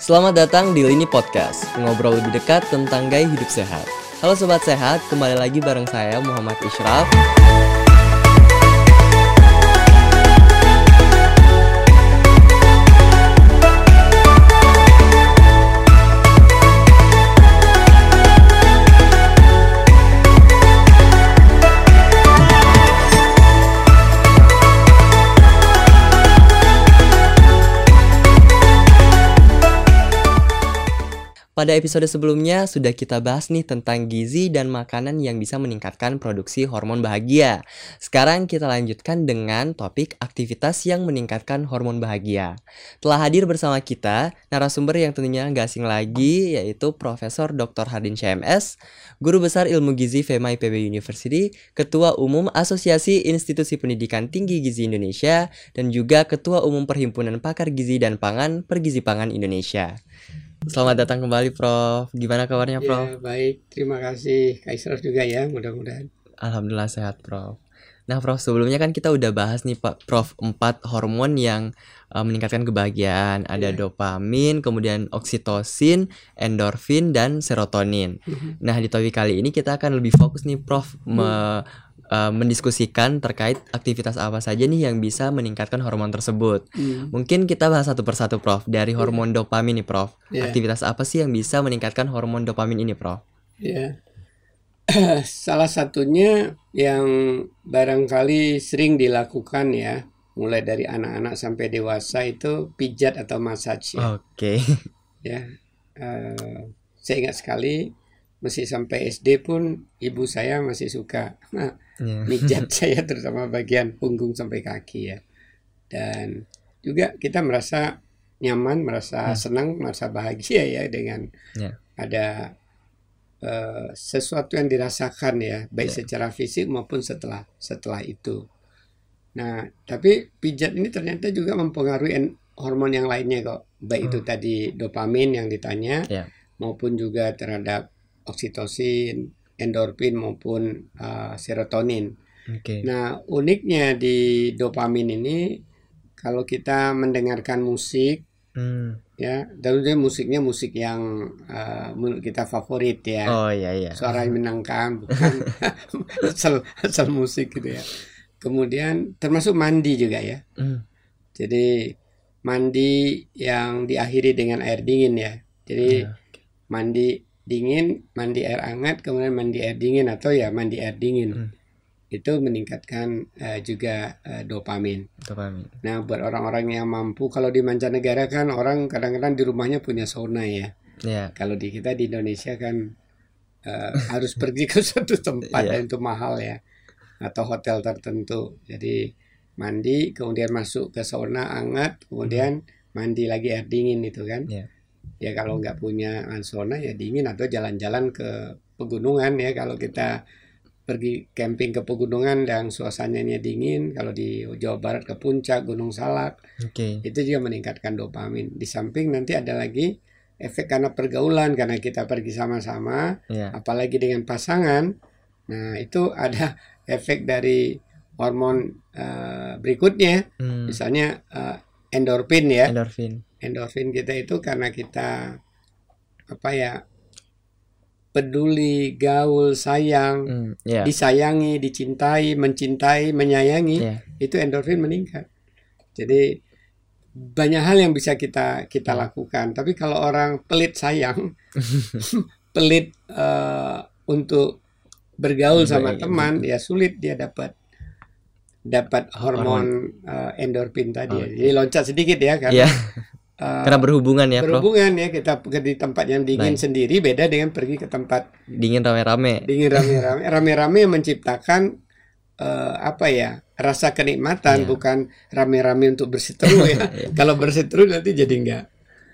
Selamat datang di Lini Podcast, ngobrol lebih dekat tentang gaya hidup sehat. Halo Sobat Sehat, kembali lagi bareng saya Muhammad Ishraf. Pada episode sebelumnya sudah kita bahas nih tentang gizi dan makanan yang bisa meningkatkan produksi hormon bahagia. Sekarang kita lanjutkan dengan topik aktivitas yang meningkatkan hormon bahagia. Telah hadir bersama kita narasumber yang tentunya nggak asing lagi yaitu Profesor Dr. Hardin CMS, Guru Besar Ilmu Gizi FEMA IPB University, Ketua Umum Asosiasi Institusi Pendidikan Tinggi Gizi Indonesia, dan juga Ketua Umum Perhimpunan Pakar Gizi dan Pangan Pergizi Pangan Indonesia. Selamat datang kembali Prof. Gimana kabarnya Prof? Ya, baik, terima kasih Kak Israf juga ya, mudah-mudahan. Alhamdulillah sehat Prof. Nah Prof, sebelumnya kan kita udah bahas nih Pak Prof, empat hormon yang uh, meningkatkan kebahagiaan. Ada Ya. dopamin, kemudian oksitosin, endorfin, dan serotonin. Mhm. Nah di topik kali ini kita akan lebih fokus nih Prof, me- uh, mendiskusikan terkait aktivitas apa saja nih yang bisa meningkatkan hormon tersebut. Hmm, Mungkin kita bahas satu persatu Prof, dari hormon dopamin nih Prof. ya, Aktivitas apa sih yang bisa meningkatkan hormon dopamin ini, Prof? ya. Salah satunya yang barangkali sering dilakukan ya, mulai dari anak-anak sampai dewasa itu pijat atau massage ya. Oke. ya. Eh, saya ingat sekali masih sampai SD pun ibu saya masih suka Ya. mijat saya terutama bagian punggung sampai kaki ya. Dan juga kita merasa nyaman, merasa Hmm. senang, merasa bahagia ya dengan Ya. ada eh, sesuatu yang dirasakan ya, baik Ya. secara fisik maupun setelah setelah itu. Nah, tapi pijat ini ternyata juga mempengaruhi en- hormon yang lainnya kok, baik itu Hmm. tadi dopamin yang ditanya, Ya. maupun juga terhadap oksitosin, endorfin maupun eh, serotonin. Oke. Nah, uniknya di dopamin ini kalau kita mendengarkan musik Hmm. ya, tentunya musiknya musik yang eh, menurut kita favorit ya. Oh iya iya. Suara yang menyenangkan bukan asal asal musik gitu ya. Kemudian termasuk mandi juga ya. Hmm. Jadi mandi yang diakhiri dengan air dingin ya. Jadi Ya. mandi dingin, mandi air hangat, kemudian mandi air dingin atau ya mandi air dingin. Hmm. Itu meningkatkan eh, juga eh, dopamin. Dopamin. Nah, buat orang-orang yang mampu, kalau di mancanegara kan orang kadang-kadang di rumahnya punya sauna ya. Ya. Kalau di kita di Indonesia kan eh, harus pergi ke suatu tempat Iya. dan itu mahal ya, atau hotel tertentu. Jadi mandi, kemudian masuk ke sauna hangat, kemudian mandi lagi air dingin itu kan. Iya. Ya kalau nggak punya sauna ya dingin atau jalan-jalan ke pegunungan ya kalau kita pergi camping ke pegunungan yang suasananya dingin kalau di Jawa Barat ke puncak Gunung Salak Oke. itu juga meningkatkan dopamin di samping nanti ada lagi efek karena pergaulan karena kita pergi sama-sama Ya. apalagi dengan pasangan nah itu ada efek dari hormon eh, berikutnya Hmm. misalnya eh, endorfin ya Endorfin. Endorfin kita itu karena kita apa ya peduli gaul sayang Hmm. Ya. disayangi dicintai mencintai menyayangi Ya. itu endorfin meningkat. Jadi banyak hal yang bisa kita kita Hmm. lakukan. Tapi kalau orang pelit sayang, pelit eh, untuk bergaul sama Baik, teman, betul. ya sulit dia dapat dapat hormon eh, endorfin tadi. ya. Oke. Jadi loncat sedikit ya kan. Ya. Eh, Karena berhubungan ya, Prof. berhubungan ya kita pergi di tempat yang dingin Baik. sendiri beda dengan pergi ke tempat Dingin rame-rame. dingin rame-rame rame-rame yang menciptakan eh, apa ya rasa kenikmatan Iya. bukan rame-rame untuk berseteru ya kalau berseteru nanti jadi enggak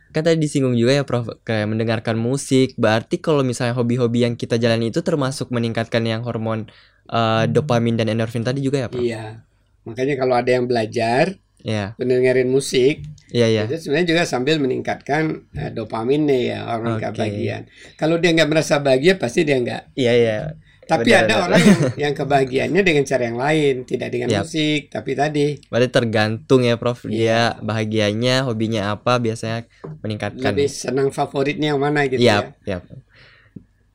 Kan tadi disinggung juga ya, Prof, kayak mendengarkan musik. Berarti kalau misalnya hobi-hobi yang kita jalani itu termasuk meningkatkan yang hormon uh, dopamin dan endorfin tadi juga ya, Prof? iya makanya kalau ada yang belajar Iya. mendengarin musik Iya, iya. itu sebenarnya juga sambil meningkatkan eh, dopaminnya ya hormon Oke. kebahagiaan kalau dia nggak merasa bahagia pasti dia nggak Iya, iya. Tapi Benar, ada benar. orang yang, yang kebahagiaannya dengan cara yang lain, tidak dengan Yap. musik, tapi tadi Berarti tergantung ya Prof. Iya. Dia bahagianya, hobinya apa biasanya meningkatkan. lebih senang favoritnya yang mana gitu Yap, ya. yap.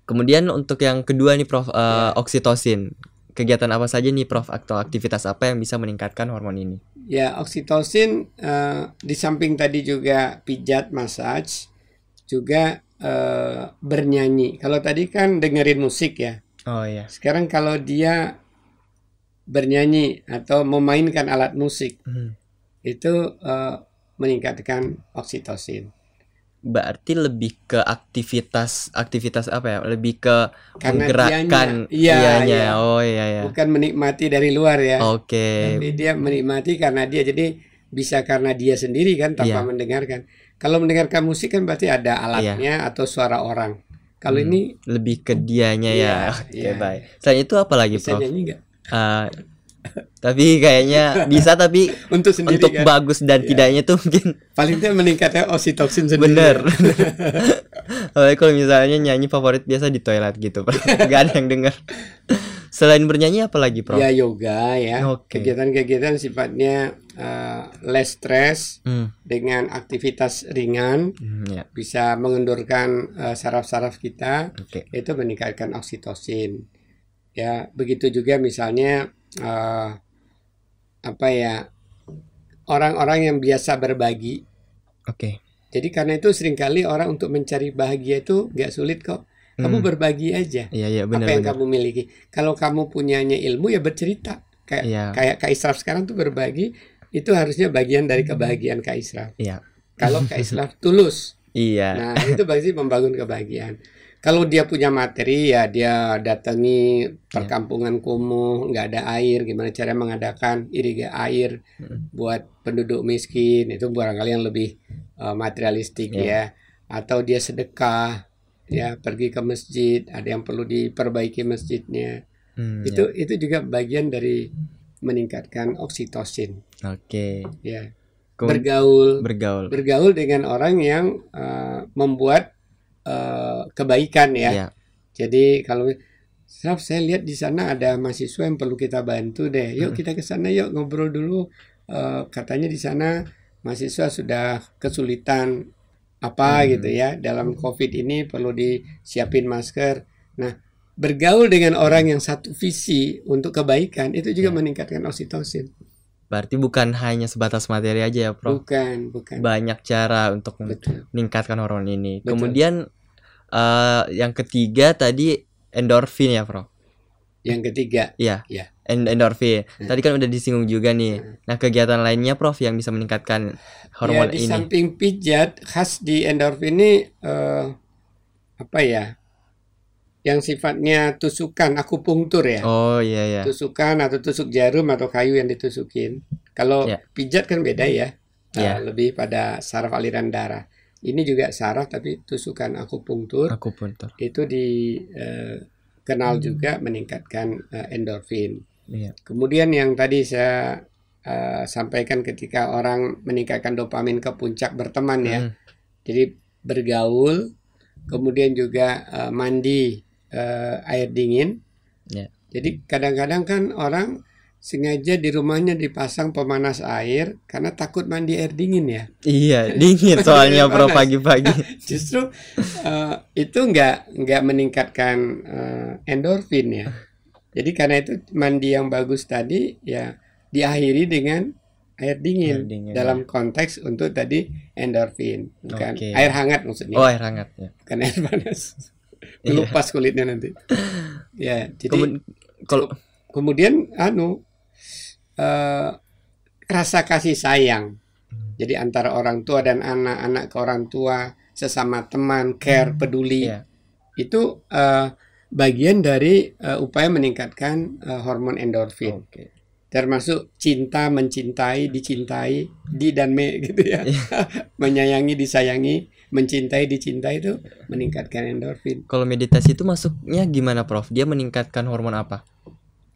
Kemudian untuk yang kedua nih Prof, eh, Ya. oksitosin. Kegiatan apa saja nih Prof atau aktivitas apa yang bisa meningkatkan hormon ini? Ya, oksitosin eh, di samping tadi juga pijat, massage, juga eh, bernyanyi. Kalau tadi kan dengerin musik ya. Oh iya. Sekarang kalau dia bernyanyi atau memainkan alat musik Hmm. itu eh, meningkatkan oksitosin. Berarti lebih ke aktivitas aktivitas apa ya? Lebih ke Karena menggerakkan dianya- iya, ianya. iya. Oh iya ya. Bukan menikmati dari luar ya. Oke. Tapi dia menikmati karena dia jadi bisa karena dia sendiri kan tanpa Iya. mendengarkan. Kalau mendengarkan musik kan berarti ada alatnya atau suara orang. Kalau Hmm. ini Lebih ke dianya ya. Iya, Oke, iya. baik. Selain itu apa lagi, bisa Prof? nyanyi nggak? Eh, tapi kayaknya bisa tapi Untuk sendiri untuk kan. bagus dan Iya. tidaknya tuh mungkin Paling tidak meningkatkan oksitosin sendiri. bener. Apalagi kalau misalnya nyanyi favorit biasa di toilet gitu. Gak ada yang denger. Selain bernyanyi apa lagi, Prof? Ya yoga ya. Oke. Kegiatan-kegiatan sifatnya eh, less stress Hmm, dengan aktivitas ringan hmm, ya. bisa mengendurkan eh, saraf-saraf kita Oke. itu meningkatkan oksitosin. Ya, begitu juga misalnya eh, apa ya orang-orang yang biasa berbagi. Oke. Jadi karena itu sering kali orang untuk mencari bahagia itu nggak sulit kok. Kamu Hmm. berbagi aja Iya, iya benar apa yang benar. kamu miliki. Kalau kamu punyanya ilmu ya bercerita. Kayak Iya. kayak Kak Israf sekarang tuh berbagi itu harusnya bagian dari kebahagiaan Kak Israf. Iya. Kalau Kak Israf tulus, Iya. nah itu pasti membangun kebahagiaan. Kalau dia punya materi ya dia datangi perkampungan kumuh, nggak ada air, gimana cara mengadakan irigasi air Mm. buat penduduk miskin itu barangkali yang lebih uh, materialistik Iya. ya. Atau dia sedekah, ya pergi ke masjid, ada yang perlu diperbaiki masjidnya. Hmm, Itu itu juga bagian dari meningkatkan oksitosin, ya. Oke. ya. Kem- Bergaul, bergaul. bergaul dengan orang yang uh, membuat uh, kebaikan ya. Iya. Jadi kalau Sraf, saya lihat di sana ada mahasiswa yang perlu kita bantu deh. Yuk Mm. kita ke sana yuk ngobrol dulu. Eh, katanya di sana mahasiswa sudah kesulitan apa Hmm. gitu ya dalam COVID ini perlu disiapin masker. Nah, bergaul dengan orang yang satu visi untuk kebaikan itu juga Ya. meningkatkan oksitosin. Berarti bukan hanya sebatas materi aja ya, Prof. Bukan, bukan. Banyak cara untuk Betul. meningkatkan hormon ini. Betul. Kemudian eh, yang ketiga tadi endorfin ya, Prof. Yang ketiga, Iya. En- endorfin. Hmm. Tadi kan udah disinggung juga nih. Nah, kegiatan lainnya Prof yang bisa meningkatkan hormon ya di ini. samping pijat khas di endorfin ini eh, apa ya? Yang sifatnya tusukan akupunktur ya. Oh iya ya. Tusukan atau tusuk jarum atau kayu yang ditusukin. Kalau Ya. pijat kan beda ya. Eh, Ya. lebih pada saraf aliran darah. Ini juga saraf tapi tusukan akupunktur Aku pun tuh. itu dikenal juga meningkatkan eh, endorfin. Iya. Kemudian yang tadi saya eh, sampaikan ketika orang meningkatkan dopamin ke puncak berteman ya. Hmm, Jadi bergaul, kemudian juga eh, mandi eh, air dingin. Ya. Jadi kadang-kadang kan orang sengaja di rumahnya dipasang pemanas air karena takut mandi air dingin ya. Iya, dingin soalnya Panas. pagi-pagi. Justru eh, itu nggak nggak meningkatkan eh, endorfin ya. Jadi karena itu mandi yang bagus tadi ya diakhiri dengan air dingin, Air dingin, dalam konteks untuk tadi endorfin, bukan Oke. air hangat maksudnya, Oh, air hangat ya. bukan air panas. Iya. Melupas kulitnya nanti. Ya, jadi Kemun- kalau kemudian anu eh, rasa kasih sayang. Jadi antara orang tua dan anak, anak ke orang tua, sesama teman, care, peduli, Iya. itu eh, bagian dari eh, upaya meningkatkan eh, hormon endorfin. Oke. Termasuk cinta, mencintai, dicintai, di dan me gitu ya. Iya. Menyayangi, disayangi, mencintai, dicintai itu meningkatkan endorfin. Kalau meditasi itu masuknya gimana, Prof? Dia meningkatkan hormon apa?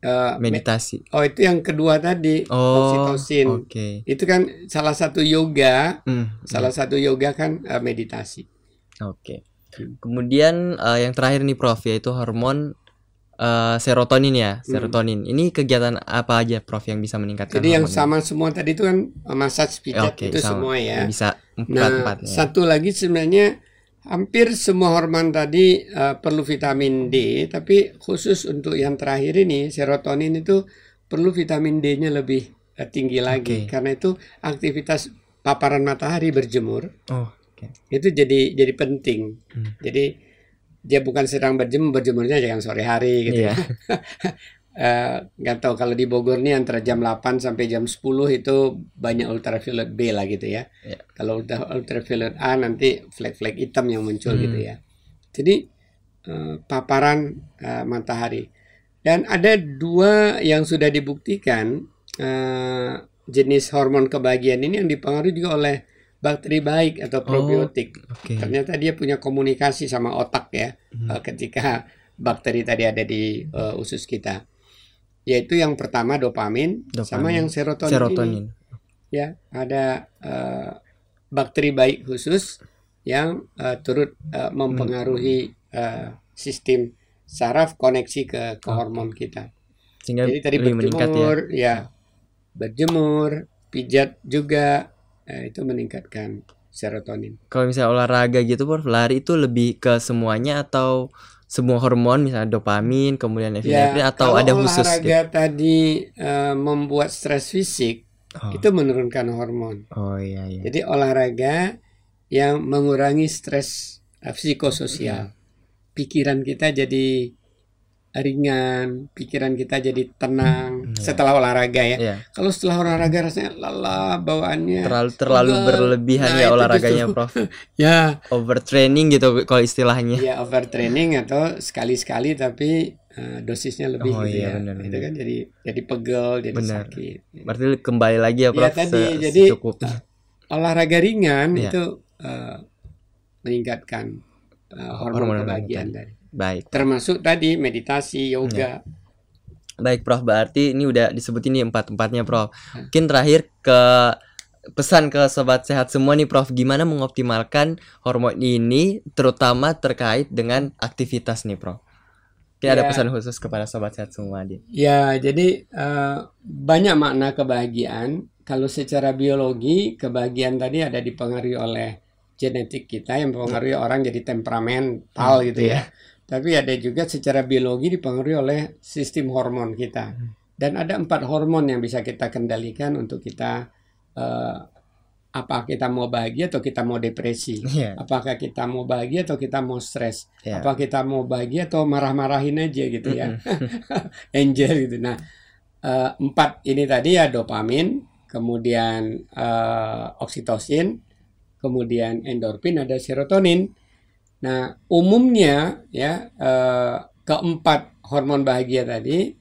Eh, me- Meditasi. oh itu yang kedua tadi, Oh, oksitosin. Oke. Itu kan salah satu yoga, Hmm, salah satu yoga kan eh, meditasi. Oke. Kemudian eh, yang terakhir nih Prof yaitu hormon eh, serotonin ya, Hmm. serotonin. Ini kegiatan apa aja Prof yang bisa meningkatkan Jadi yang sama semua tadi itu kan uh, massage pijat Oke, itu sama. semua ya. Bisa Nah, empat-empatnya. satu lagi sebenarnya hampir semua hormon tadi uh, perlu vitamin D, tapi khusus untuk yang terakhir ini serotonin itu perlu vitamin D-nya lebih uh, tinggi lagi Oke. karena itu aktivitas paparan matahari berjemur Oh, oke. itu jadi jadi penting. Hmm. Jadi dia bukan sedang berjemur, berjemurnya jangan sore hari gitu. Iya. Eh, nggak tahu kalau di Bogor nih antara jam 8 sampai jam 10 itu banyak ultraviolet B lah gitu ya. Iya. Kalau udah ultraviolet A nanti flek-flek hitam yang muncul Hmm. gitu ya. Jadi eh, paparan eh, matahari. Dan ada dua yang sudah dibuktikan eh, jenis hormon kebahagiaan ini yang dipengaruhi juga oleh bakteri baik atau probiotik. Oke. Ternyata dia punya komunikasi sama otak ya Hmm. eh, ketika bakteri tadi ada di eh, usus kita. Yaitu yang pertama dopamin, sama Dopamin. yang serotonin, ini. Serotonin. Ya, ada eh, bakteri baik khusus yang eh, turut eh, mempengaruhi eh, sistem saraf koneksi ke, ke hormon kita. Sehingga Jadi tadi lebih meningkat ya. berjemur, ya. berjemur, pijat juga eh, itu meningkatkan serotonin. Kalau misalnya olahraga gitu, Prof, lari itu lebih ke semuanya atau semua hormon misalnya dopamin, kemudian epinefrin atau kalau ada khusus olahraga gitu? tadi eh, membuat stres fisik Oh. itu menurunkan hormon. Oh iya iya. Jadi olahraga yang mengurangi stres eh, psikososial. Pikiran kita jadi ringan, pikiran kita jadi tenang Hmm, iya. setelah olahraga ya. Iya. Kalau setelah olahraga rasanya lelah bawaannya. Terlalu terlalu Pegal. berlebihan Nah, ya itu olahraganya, justru. Prof. Ya, Overtraining gitu kalau istilahnya. ya overtraining atau sekali-sekali tapi eh, dosisnya lebih Oh, gitu iya, ya. benar, itu benar. kan jadi jadi pegel, jadi Benar. sakit. Berarti kembali lagi ya, Ya, Prof. tadi, se- jadi, secukupnya. olahraga ringan Iya. itu eh, meningkatkan eh, hormon, Hormon kebahagiaan tadi. Baik. Termasuk tadi meditasi, yoga. Baik, Prof. Berarti ini udah disebutin nih empat-empatnya, Prof. Hmm. Mungkin terakhir ke pesan ke sobat sehat semua nih, Prof. Gimana mengoptimalkan hormon ini, terutama terkait dengan aktivitas nih, Prof. Mungkin ada Ya. pesan khusus kepada sobat sehat semua, Din. Ya, jadi eh, banyak makna kebahagiaan. Kalau secara biologi, kebahagiaan tadi ada dipengaruhi oleh genetik kita yang mempengaruhi orang jadi temperamental Hmm, gitu iya. ya. Tapi ada juga secara biologi dipengaruhi oleh sistem hormon kita. Hmm. Dan ada empat hormon yang bisa kita kendalikan untuk kita eh, apa kita mau bahagia atau kita mau depresi. Iya. Apakah kita mau bahagia atau kita mau stres? Iya. Apa kita mau bahagia atau marah-marahin aja gitu ya? Angel gitu. Nah, eh, empat ini tadi ya dopamin, kemudian eh, oksitosin, kemudian endorfin, ada serotonin. Nah, umumnya ya eh, keempat hormon bahagia tadi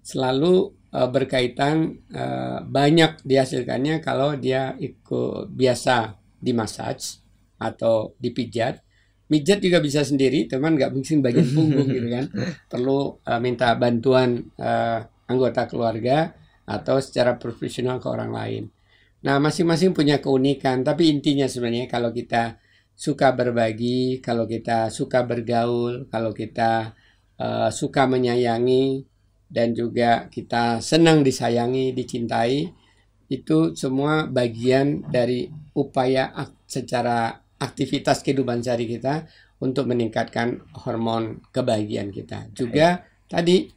selalu eh, berkaitan eh, banyak dihasilkannya kalau dia ikut biasa dimasaj atau dipijat. Mijat juga bisa sendiri, teman nggak mungkin bagian punggung gitu kan. Perlu minta bantuan eh, anggota keluarga atau secara profesional ke orang lain. Nah, masing-masing punya keunikan, tapi intinya sebenarnya kalau kita suka berbagi, kalau kita suka bergaul, kalau kita eh, suka menyayangi dan juga kita senang disayangi, dicintai, itu semua bagian dari upaya ak- secara aktivitas kehidupan sehari kita untuk meningkatkan hormon kebahagiaan kita. Juga tadi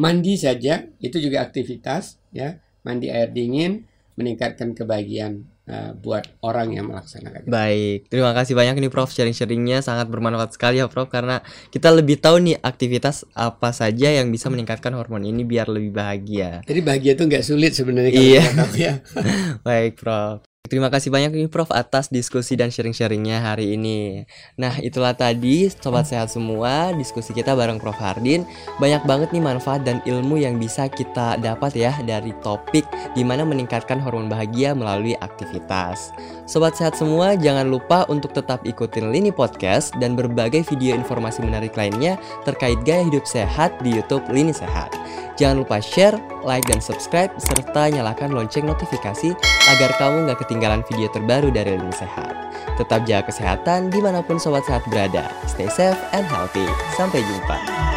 mandi saja itu juga aktivitas ya, mandi air dingin meningkatkan kebahagiaan eh, buat orang yang melaksanakan. Baik, terima kasih banyak nih Prof sharing-sharingnya sangat bermanfaat sekali ya Prof karena kita lebih tahu nih aktivitas apa saja yang bisa meningkatkan hormon ini biar lebih bahagia. Jadi bahagia itu nggak sulit sebenarnya kalau Iya. kita tahu ya. Baik Prof. Terima kasih banyak nih Prof atas diskusi dan sharing-sharingnya hari ini. Nah itulah tadi Sobat Sehat semua diskusi kita bareng Prof Hardin. Banyak banget nih manfaat dan ilmu yang bisa kita dapat ya dari topik gimana meningkatkan hormon bahagia melalui aktivitas. Sobat Sehat semua jangan lupa untuk tetap ikutin Lini Podcast dan berbagai video informasi menarik lainnya terkait gaya hidup sehat di Youtube Lini Sehat. Jangan lupa share, like, dan subscribe, serta nyalakan lonceng notifikasi agar kamu nggak ketinggalan video terbaru dari Lini Sehat. Tetap jaga kesehatan di mana pun Sobat Sehat berada. Stay safe and healthy. Sampai jumpa.